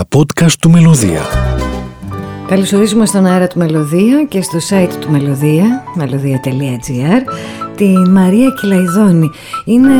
τα podcast του Μελωδία. Καλωσορίζουμε στον αέρα του Μελωδία και στο site του Μελωδία, μελωδία.gr, τη Μαρία Κυλαϊδόνη. Είναι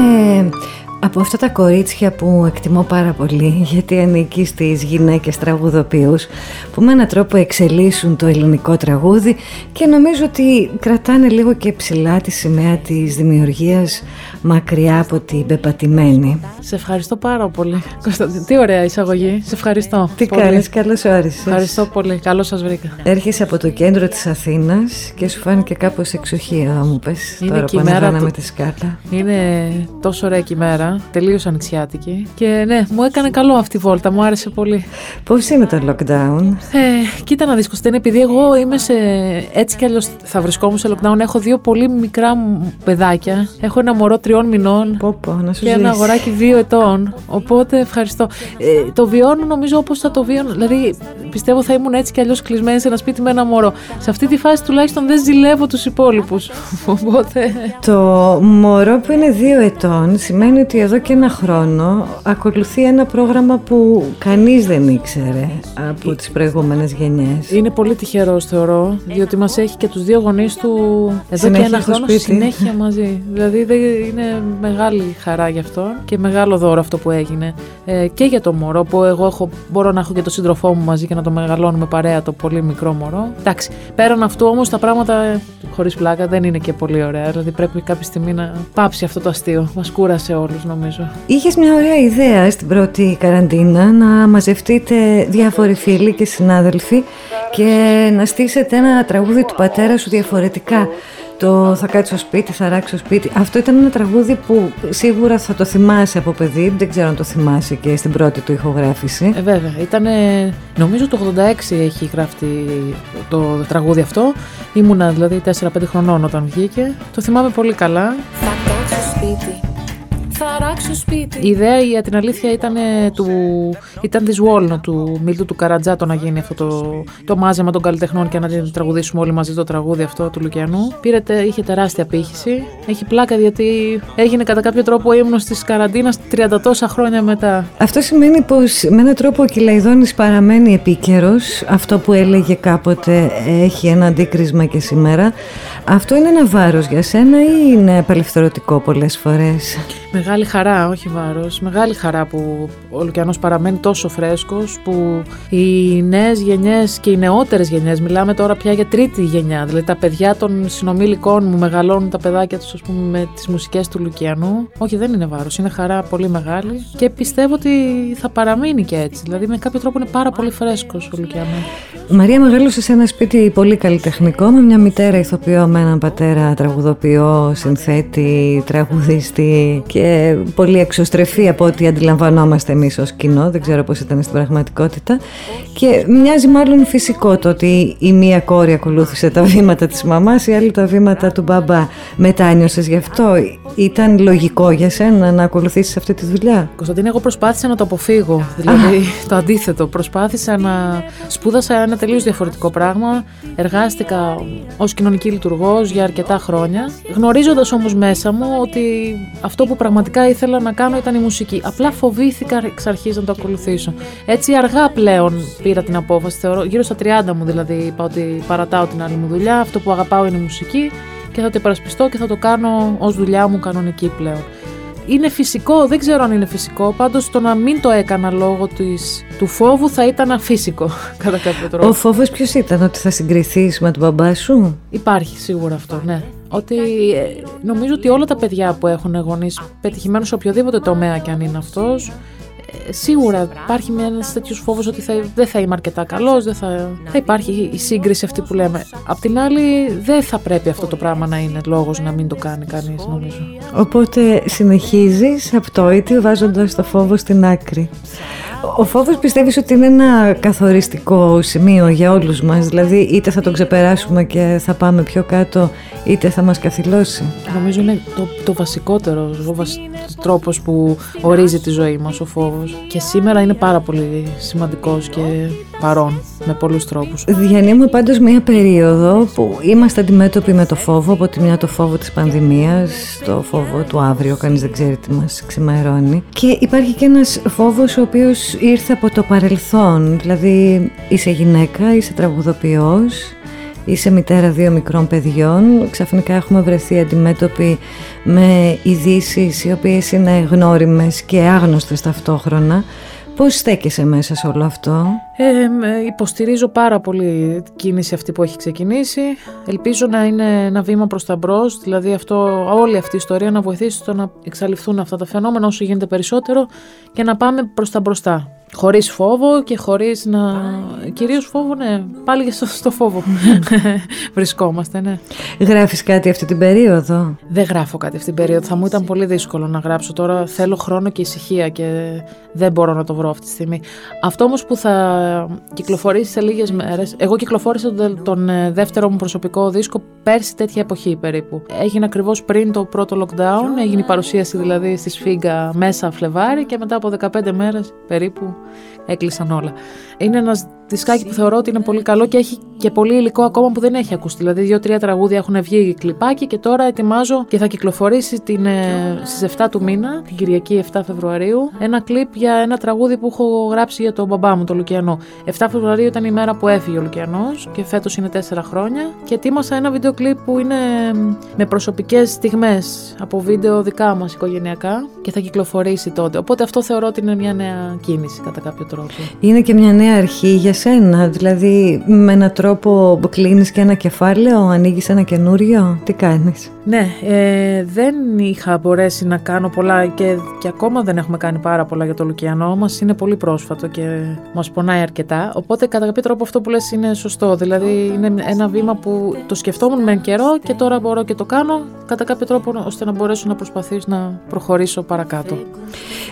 από αυτά τα κορίτσια που εκτιμώ πάρα πολύ γιατί ανήκει στις γυναίκες τραγουδοποιούς που με έναν τρόπο εξελίσσουν το ελληνικό τραγούδι και νομίζω ότι κρατάνε λίγο και ψηλά τη σημαία της δημιουργίας μακριά από την πεπατημένη. Σε ευχαριστώ πάρα πολύ. Κωνσταντίν, τι ωραία εισαγωγή. Σε ευχαριστώ. Τι πολύ. κάνεις, καλώς όρισες. Ευχαριστώ πολύ. Καλώς σας βρήκα. Έρχεσαι από το κέντρο της Αθήνας και σου φάνηκε κάπως εξοχή εδώ μου πες Είναι τώρα και που η μέρα ανεβαίναμε του- τη σκάλα. Είναι τόσο ωραία και η μέρα. Τελείως ανοιξιάτικη. Και ναι, μου έκανε καλό αυτή η βόλτα. Μου άρεσε πολύ. Πώς είναι το lockdown? Ε, κοίτα να δεις Κωνσταντίν, επειδή εγώ είμαι σε. έτσι κι αλλιώς θα βρισκόμουν σε lockdown. Έχω δύο πολύ μικρά μου παιδάκια. Έχω ένα μωρό τριών μηνών. Πω πω, να σου και ένα ζήσει. αγοράκι δύο ετών. Οπότε ευχαριστώ. Ε, το βιώνω νομίζω όπως θα το βιώνω. Δηλαδή πιστεύω θα ήμουν έτσι κι αλλιώς κλεισμένη σε ένα σπίτι με ένα μωρό. Σε αυτή τη φάση τουλάχιστον δεν ζηλεύω τους υπόλοιπους. Οπότε. Το μωρό που είναι δύο ετών σημαίνει ότι εδώ και ένα χρόνο ακολουθεί ένα πρόγραμμα που κανείς δεν ήξερε από τις προηγούμενες γενιές. Είναι πολύ τυχερός, θεωρώ, διότι μας έχει και τους δύο γονείς του εδώ Συνέχεια και ένα στο χρόνο σπίτι. συνέχεια μαζί. Δηλαδή δεν- είναι μεγάλη χαρά γι' αυτό και μεγάλο δώρο αυτό που έγινε. Ε, και για το μωρό, που εγώ έχω, μπορώ να έχω και τον σύντροφό μου μαζί και να το μεγαλώνουμε παρέα το πολύ μικρό μωρό. Εντάξει, πέραν αυτού όμως τα πράγματα χωρίς πλάκα δεν είναι και πολύ ωραία. Δηλαδή πρέπει κάποια στιγμή να πάψει αυτό το αστείο. Μας κούρασε όλους, νομίζω. Είχες μια ωραία ιδέα στην πρώτη καραντίνα να μαζευτείτε διάφοροι φίλοι και συνάδελφοι και να στήσετε ένα τραγούδι του πατέρα σου διαφορετικά. Το θα κάτσω σπίτι, θα ράξω σπίτι. Αυτό ήταν ένα τραγούδι που σίγουρα θα το θυμάσαι από παιδί. Δεν ξέρω αν το θυμάσαι και στην πρώτη του ηχογράφηση. Ε, βέβαια. Ήταν, νομίζω το 86 έχει γραφτεί το τραγούδι αυτό. Ήμουνα δηλαδή 4-5 χρονών όταν βγήκε. Το θυμάμαι πολύ καλά. Θα κάτσω σπίτι, θα ράξω σπίτι. Η ιδέα για την αλήθεια ήταν, ε, του, ήταν της Walnut, του Μίλτου του Καρατζάτο να γίνει αυτό το, το μάζεμα των καλλιτεχνών και να τραγουδήσουμε όλοι μαζί το τραγούδι αυτό του Λουκιανού. Πήρε, τε- είχε τεράστια απήχηση. Έχει πλάκα γιατί έγινε κατά κάποιο τρόπο ύμνος της καραντίνας 30 τόσα χρόνια μετά. Αυτό σημαίνει πως με έναν τρόπο ο Κυλαϊδόνης παραμένει επίκαιρος. Αυτό που έλεγε κάποτε έχει ένα αντίκρισμα και σήμερα. Αυτό είναι ένα βάρος για σένα ή είναι απελευθερωτικό πολλές φορές; Μεγάλη χαρά, όχι βάρος. Μεγάλη χαρά που ο Λουκιανός παραμένει τόσο φρέσκος, που οι νέες γενιές και οι νεότερες γενιές, μιλάμε τώρα πια για τρίτη γενιά, δηλαδή τα παιδιά των συνομήλικων μου μεγαλώνουν τα παιδάκια τους ας πούμε με τις μουσικές του Λουκιανού. Όχι δεν είναι βάρος, είναι χαρά πολύ μεγάλη και πιστεύω ότι θα παραμείνει και έτσι. Δηλαδή με κάποιο τρόπο είναι πάρα πολύ φρέσκος ο Λουκιανός. Μαρία μεγάλωσε σε ένα σπίτι πολύ καλλιτεχνικό με μια μητέρα ηθοποιό, με έναν πατέρα τραγουδοποιό, συνθέτη, τραγουδίστη και πολύ εξωστρεφή από ό,τι αντιλαμβανόμαστε εμείς ως κοινό, δεν ξέρω πώς ήταν στην πραγματικότητα και μοιάζει μάλλον φυσικό το ότι η μία κόρη ακολούθησε τα βήματα της μαμάς, η άλλη τα βήματα του μπαμπά. Μετάνιωσες γι' αυτό, ήταν λογικό για σένα να ακολουθήσεις αυτή τη δουλειά; Κωνσταντίνη, εγώ προσπάθησα να το αποφύγω. Δηλαδή, το αντίθετο. Προσπάθησα να σπούδασα ένα τελείως διαφορετικό πράγμα. Εργάστηκα ως κοινωνική λειτουργός για αρκετά χρόνια. Γνωρίζοντας όμως μέσα μου ότι αυτό που πραγματικά ήθελα να κάνω ήταν η μουσική. Απλά φοβήθηκα εξ αρχής να το ακολουθήσω. Έτσι, αργά πλέον πήρα την απόφαση. Θεωρώ, γύρω στα 30 μου δηλαδή, είπα ότι παρατάω την άλλη μου δουλειά. Αυτό που αγαπάω είναι η μουσική και θα το υπερασπιστώ και θα το κάνω ως δουλειά μου κανονική πλέον είναι φυσικό, δεν ξέρω αν είναι φυσικό. Πάντως το να μην το έκανα λόγω της, του φόβου θα ήταν αφύσικο κατά κάποιο τρόπο. Ο φόβος ποιος ήταν, ότι θα συγκριθείς με τον μπαμπά σου; Υπάρχει σίγουρα αυτό, ναι. Ότι ε, νομίζω ότι όλα τα παιδιά που έχουν γονείς πετυχημένους σε οποιοδήποτε τομέα και αν είναι αυτός, ε, σίγουρα υπάρχει μια- ένας τέτοιος φόβος ότι θα, δεν θα είμαι αρκετά καλός, δεν θα, θα υπάρχει η σύγκριση αυτή που λέμε. Απ' την άλλη δεν θα πρέπει αυτό το πράγμα να είναι λόγος να μην το κάνει κανείς νομίζω. Οπότε συνεχίζεις απτόητη βάζοντας το φόβο στην άκρη. Ο φόβος πιστεύεις ότι είναι ένα καθοριστικό σημείο για όλους μας, δηλαδή είτε θα τον ξεπεράσουμε και θα πάμε πιο κάτω, είτε θα μας καθυλώσει; Νομίζω είναι το, το βασικότερο, ο βασ... τρόπος που ορίζει τη ζωή μας ο φόβος. Και σήμερα είναι πάρα πολύ σημαντικός και παρόν με πολλούς τρόπους. Διανύουμε πάντως μια περίοδο που είμαστε αντιμέτωποι με το φόβο, από τη μια το φόβο της πανδημίας, το φόβο του αύριο, κανείς δεν ξέρει τι μας ξημερώνει. Και υπάρχει και ένας φόβος ο οποίος ήρθε από το παρελθόν, δηλαδή είσαι γυναίκα, είσαι τραγουδοποιός, είσαι μητέρα δύο μικρών παιδιών, ξαφνικά έχουμε βρεθεί αντιμέτωποι με ειδήσεις οι οποίες είναι γνώριμες και άγνωστες ταυτόχρονα. Πώς στέκεσαι μέσα σε όλο αυτό; Ε, υποστηρίζω πάρα πολύ την κίνηση αυτή που έχει ξεκινήσει. Ελπίζω να είναι ένα βήμα προς τα μπρος, δηλαδή αυτό, όλη αυτή η ιστορία να βοηθήσει στο να εξαλειφθούν αυτά τα φαινόμενα όσο γίνεται περισσότερο και να πάμε προς τα μπροστά. Χωρίς φόβο και χωρίς να... Κυρίως φόβο, ναι. Πάλι στο, στο φόβο βρισκόμαστε, ναι. Γράφεις κάτι αυτή την περίοδο; Δεν γράφω κάτι αυτή την περίοδο. Θα μου ήταν πολύ δύσκολο να γράψω. Τώρα θέλω χρόνο και ησυχία και δεν μπορώ να το βρω αυτή τη στιγμή. Αυτό όμως που θα κυκλοφορήσει σε λίγες μέρες... Εγώ κυκλοφόρησα τον, τον ε, δεύτερο μου προσωπικό δίσκο πέρσι τέτοια εποχή περίπου. Έγινε ακριβώς πριν το πρώτο lockdown. Έγινε η παρουσίαση δηλαδή στη Σφίγγα μέσα Φλεβάρι και μετά από 15 μέρες περίπου έκλεισαν όλα. Είναι ένας δισκάκι που θεωρώ ότι είναι πολύ καλό και έχει και πολύ υλικό ακόμα που δεν έχει ακουστεί. Δηλαδή, δύο-τρία τραγούδια έχουν βγει κλιπάκι και τώρα ετοιμάζω και θα κυκλοφορήσει την, ε, στις 7 του μήνα, την Κυριακή 7 Φεβρουαρίου, ένα κλιπ για ένα τραγούδι που έχω γράψει για τον μπαμπά μου, τον Λουκιανό. 7 Φεβρουαρίου ήταν η μέρα που έφυγε ο Λουκιανός και φέτος είναι 4 χρόνια. Και ετοίμασα ένα βίντεο κλιπ που είναι με προσωπικές στιγμές από βίντεο δικά μας οικογενειακά και θα κυκλοφορήσει τότε. Οπότε αυτό θεωρώ ότι είναι μια νέα κίνηση κατά κάποιο τρόπο. Είναι και μια νέα αρχή για σένα, δηλαδή με έναν τρόπο κλείνεις και ένα κεφάλαιο, ανοίγεις ένα καινούριο, τι κάνεις; Ναι, ε, δεν είχα μπορέσει να κάνω πολλά και, και ακόμα δεν έχουμε κάνει πάρα πολλά για το Λουκιανό μας, είναι πολύ πρόσφατο και μας πονάει αρκετά, οπότε κατά κάποιο τρόπο αυτό που λες είναι σωστό, δηλαδή είναι ένα βήμα που το σκεφτόμουν με καιρό και τώρα μπορώ και το κάνω κατά κάποιο τρόπο ώστε να μπορέσω να προσπαθήσω να προχωρήσω παρακάτω.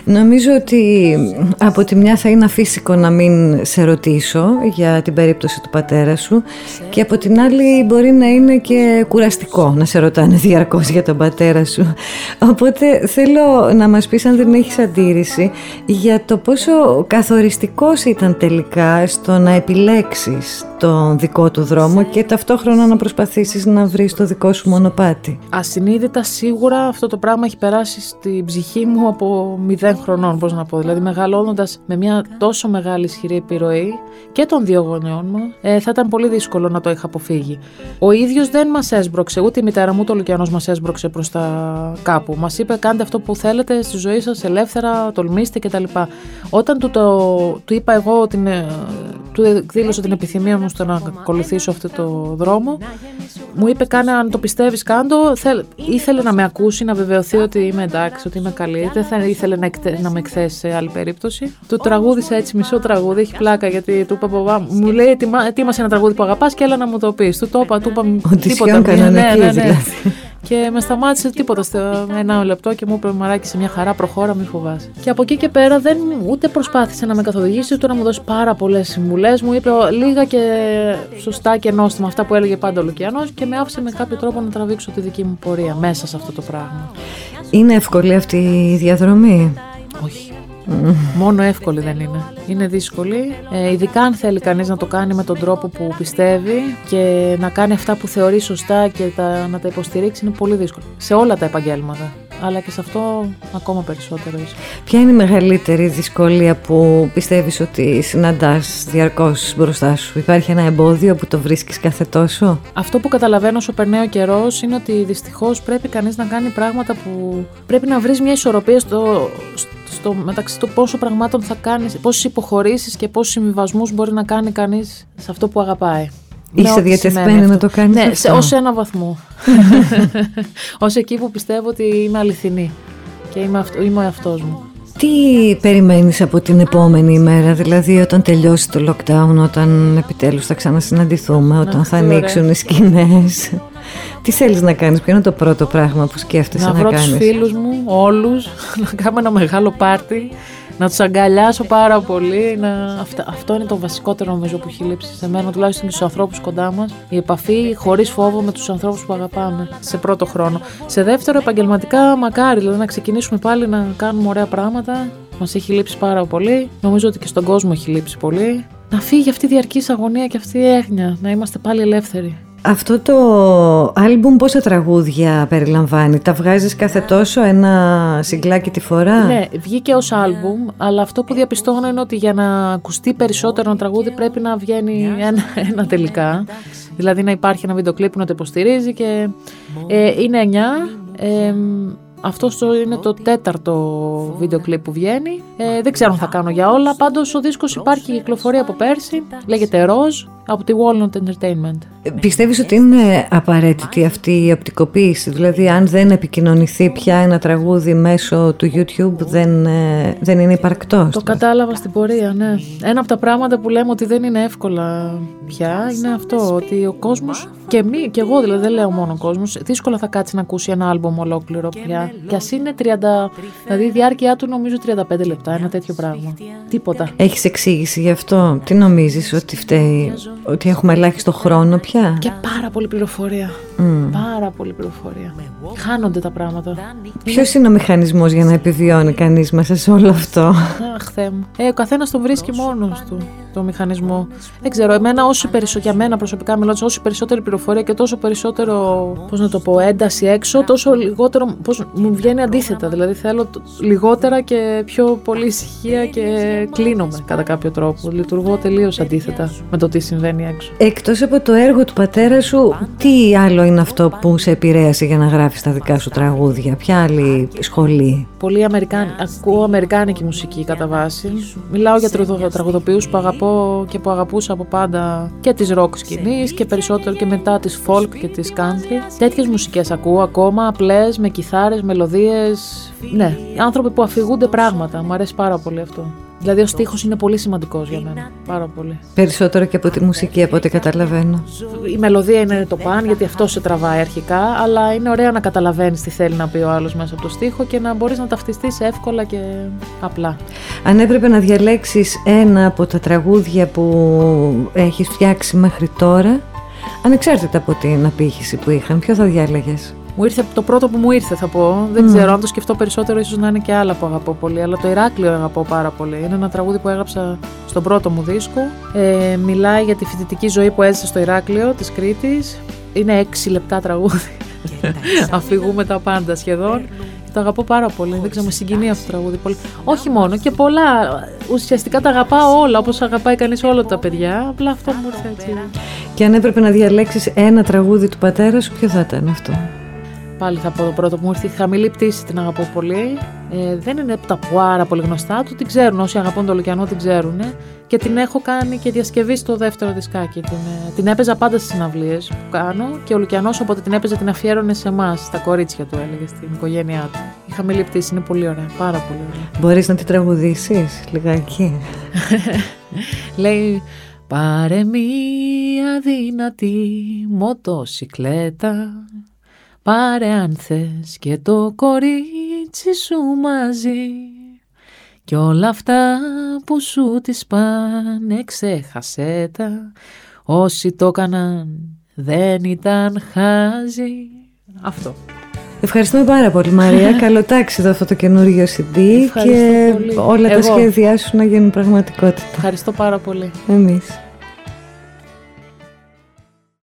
Νομίζω ότι από τη μια θα είναι αφύσικο να μην σε ρωτήσω για την περίπτωση του πατέρα σου και από την άλλη μπορεί να είναι και κουραστικό να σε ρωτάνε διαρκώς για τον πατέρα σου. Οπότε θέλω να μας πεις αν δεν έχεις αντίρρηση για το πόσο καθοριστικός ήταν τελικά στο να επιλέξεις τον δικό του δρόμο και ταυτόχρονα να προσπαθήσεις να βρεις το δικό σου μονοπάτι. Ασυνείδητα σίγουρα αυτό το πράγμα έχει περάσει στην ψυχή μου από μηδέν χρονών, πώς να πω. Δηλαδή μεγαλώνοντας με μια τόσο μεγάλη ισχυρή επιρροή και των δύο γονιών μου, ε, θα ήταν πολύ δύσκολο να το είχα αποφύγει. Ο ίδιος δεν μας έσπρωξε, ούτε η μητέρα μου, το Λουκιανός μας έσπρωξε προς τα κάπου. Μας είπε κάντε αυτό που θέλετε στη ζωή σας ελεύθερα, τολμήστε κτλ. Όταν του, το, του είπα εγώ, την, ε, του εκδήλωσα την επιθυμία μου στο να ακολουθήσω αυτό το δρόμο. Μου είπε κάνε αν το πιστεύεις κάντο. Ήθελε να με ακούσει, να βεβαιωθεί ότι είμαι εντάξει, ότι είμαι καλή. Δεν θα ήθελε να, να με εκθέσει σε άλλη περίπτωση. Του τραγούδισα έτσι μισό τραγούδι, έχει πλάκα γιατί του είπα μου λέει ετοίμασε ένα τραγούδι που αγαπάς και έλα να μου το πεις. Του το είπα, του είπα τίποτα. Ναι, ναι, ναι, ναι. Δηλαδή. Και με σταμάτησε τίποτα στο ένα λεπτό και μου είπε Μαράκι σε μια χαρά, προχώρα, μη φοβάσαι. Και από εκεί και πέρα δεν ούτε προσπάθησε να με καθοδηγήσει ούτε να μου δώσει πάρα πολλές συμβουλές. Μου είπε λίγα και σωστά και νόστιμα αυτά που έλεγε πάντα ο Λουκιανός και με άφησε με κάποιο τρόπο να τραβήξω τη δική μου πορεία μέσα σε αυτό το πράγμα. Είναι εύκολη αυτή η διαδρομή; Όχι. Μόνο εύκολη δεν είναι. Είναι δύσκολη. Ε, ειδικά αν θέλει κανείς να το κάνει με τον τρόπο που πιστεύει και να κάνει αυτά που θεωρεί σωστά και τα, να τα υποστηρίξει είναι πολύ δύσκολο. Σε όλα τα επαγγέλματα. Αλλά και σε αυτό ακόμα περισσότερο ίσως. Ποια είναι η μεγαλύτερη δυσκολία που πιστεύεις ότι συναντάς διαρκώς μπροστά σου; Υπάρχει ένα εμπόδιο που το βρίσκεις κάθε τόσο; Αυτό που καταλαβαίνω όσο περνάει ο καιρός είναι ότι δυστυχώς πρέπει κανείς να κάνει πράγματα που πρέπει να βρεις μια ισορροπία στο, στο, μεταξύ των πόσο πραγμάτων θα κάνεις, πόσες υποχωρήσεις και πόσους συμβιβασμούς μπορεί να κάνει κανείς σε αυτό που αγαπάει. Είσαι διατεθειμένη να το κάνεις Ναι, αυτό. σε, ένα βαθμό. ως εκεί που πιστεύω ότι είμαι αληθινή και είμαι, αυτό, είμαι ο εαυτός μου. Τι περιμένεις από την επόμενη ημέρα, δηλαδή όταν τελειώσει το lockdown, όταν επιτέλους θα ξανασυναντηθούμε, όταν θα ανοίξουν οι σκηνές; Τι θέλεις να κάνεις, ποιο είναι το πρώτο πράγμα που σκέφτεσαι να, να κάνεις. Να βρω τους φίλους μου, όλους, να κάνουμε ένα μεγάλο πάρτι, να τους αγκαλιάσω πάρα πολύ. Να... Αυτό, είναι το βασικότερο νομίζω που έχει λείψει σε μένα, τουλάχιστον και στους ανθρώπους κοντά μας. Η επαφή χωρίς φόβο με τους ανθρώπους που αγαπάμε σε πρώτο χρόνο. Σε δεύτερο επαγγελματικά μακάρι, δηλαδή να ξεκινήσουμε πάλι να κάνουμε ωραία πράγματα. Μας έχει λείψει πάρα πολύ. Νομίζω ότι και στον κόσμο έχει λείψει πολύ. Να φύγει αυτή η διαρκής αγωνία και αυτή η έγνοια, να είμαστε πάλι ελεύθεροι Αυτό το άλμπουμ πόσα τραγούδια περιλαμβάνει, τα βγάζεις κάθε τόσο ένα συγκλάκι τη φορά; Ναι, βγήκε ως άλμπουμ, αλλά αυτό που διαπιστώνω είναι ότι για να ακουστεί περισσότερο ένα τραγούδι πρέπει να βγαίνει ένα, ένα τελικά. Δηλαδή να υπάρχει ένα βίντεο κλιπ που να το υποστηρίζει και ε, είναι εννιά. Ε, αυτό είναι το τέταρτο βίντεο κλιπ που βγαίνει. Ε, δεν ξέρω αν θα κάνω για όλα. Πάντως ο δίσκος υπάρχει κυκλοφορία από πέρσι. Λέγεται Rose από τη Walnut Entertainment. Πιστεύεις ότι είναι απαραίτητη αυτή η οπτικοποίηση, δηλαδή αν δεν επικοινωνηθεί πια ένα τραγούδι μέσω του YouTube δεν, ε, δεν είναι υπαρκτό. Το κατάλαβα στην πορεία, ναι. Ένα από τα πράγματα που λέμε ότι δεν είναι εύκολα πια είναι αυτό, ότι ο κόσμος και, μη, και εγώ δηλαδή δεν λέω μόνο ο κόσμος, δύσκολα θα κάτσει να ακούσει ένα άλμπομ ολόκληρο πια. Και ας είναι 30, δηλαδή η διάρκεια του νομίζω 35 λεπτά, ένα τέτοιο πράγμα. Τίποτα. Έχεις εξήγηση γι' αυτό, τι νομίζεις ότι φταίει; Ότι έχουμε ελάχιστο χρόνο πια. Και πάρα πολύ πληροφορία. Πάρα πολύ πληροφορία. Χάνονται τα πράγματα. Ποιος είναι ο μηχανισμός για να επιβιώνει κανείς μέσα σε όλο αυτό; Αχ, Θεέ μου. Ε, ο καθένας τον βρίσκει μόνος του το μηχανισμό. Δεν ξέρω, εμένα όσο περισσότερο, για μένα προσωπικά μιλώντα, όσο περισσότερη πληροφορία και τόσο περισσότερο, πώς να το πω, ένταση έξω, τόσο λιγότερο, πώς, μου βγαίνει αντίθετα. Δηλαδή θέλω λιγότερα και πιο πολύ ησυχία και κλείνομαι κατά κάποιο τρόπο. Λειτουργώ τελείως αντίθετα με το τι συμβαίνει έξω. Εκτός από το έργο του πατέρα σου, τι άλλο είναι αυτό που σε επηρέασε για να γράφεις τα δικά σου τραγούδια, ποια άλλη σχολή; Πολύ Αμερικάνη, ακούω αμερικάνικη μουσική κατά βάση. Μιλάω για τραγουδοποιούς που αγαπώ και που αγαπούσα από πάντα και της rock σκηνής και περισσότερο και μετά της folk και της country. Τέτοιες μουσικές ακούω ακόμα, απλές, με κιθάρες, μελωδίες. Ναι, άνθρωποι που αφηγούνται πράγματα. Μου αρέσει πάρα πολύ αυτό. Δηλαδή ο στίχος είναι πολύ σημαντικός για μένα. Πάρα πολύ. Περισσότερο και από τη μουσική από ό,τι καταλαβαίνω. Η μελωδία είναι το παν γιατί αυτό σε τραβάει αρχικά, αλλά είναι ωραίο να καταλαβαίνεις τι θέλει να πει ο άλλος μέσα από το στίχο και να μπορείς να ταυτιστείς εύκολα και απλά. Αν έπρεπε να διαλέξεις ένα από τα τραγούδια που έχεις φτιάξει μέχρι τώρα, ανεξάρτητα από την απήχηση που είχαν, ποιο θα διάλεγες; Μου ήρθε το πρώτο που μου ήρθε, θα πω. Δεν ξέρω, αν το σκεφτώ περισσότερο, ίσως να είναι και άλλα που αγαπώ πολύ. Αλλά το Ηράκλειο αγαπώ πάρα πολύ. Είναι ένα τραγούδι που έγραψα στον πρώτο μου δίσκο. Ε, μιλάει για τη φοιτητική ζωή που έζησε στο Ηράκλειο της Κρήτης. Είναι έξι λεπτά τραγούδι. Αφηγούμε τα πάντα σχεδόν. Το αγαπώ πάρα πολύ. Δεν ξέρω, με συγκινεί αυτό το τραγούδι πολύ. Όχι μόνο και πολλά. Ουσιαστικά τα αγαπάω όλα, όπως αγαπάει κανείς όλα τα παιδιά. Απλά αυτό μου ήρθε έτσι. Και αν έπρεπε να διαλέξεις ένα τραγούδι του πατέρα σου, ποιο θα ήταν αυτό; Πάλι θα πω το πρώτο που μου ήρθε. Η χαμηλή πτήση την αγαπώ πολύ. Ε, δεν είναι από τα πάρα πολύ γνωστά του. Την ξέρουν όσοι αγαπούν το Λουκιανό, την ξέρουν. Και την έχω κάνει και διασκευή στο δεύτερο δισκάκι. Την, ε, την έπαιζα πάντα στις συναυλίες που κάνω. Και ο Λουκιανός, όποτε την έπαιζε, την αφιέρωνε σε εμάς, στα κορίτσια του, έλεγε στην οικογένειά του. Η χαμηλή πτήση είναι πολύ ωραία. Πάρα πολύ ωραία. Μπορείς να την τραγουδήσεις λιγάκι; Λέει. Πάρε μία δυνατή μοτοσυκλέτα Πάρε αν θες και το κορίτσι σου μαζί Κι όλα αυτά που σου τις πάνε ξέχασέ τα Όσοι το έκαναν δεν ήταν χάζι Αυτό Ευχαριστούμε πάρα πολύ Μαρία. Καλό τάξιδο αυτό το καινούργιο CD και όλα τα σχέδιά σου να γίνουν πραγματικότητα. Ευχαριστώ πάρα πολύ. Εμείς.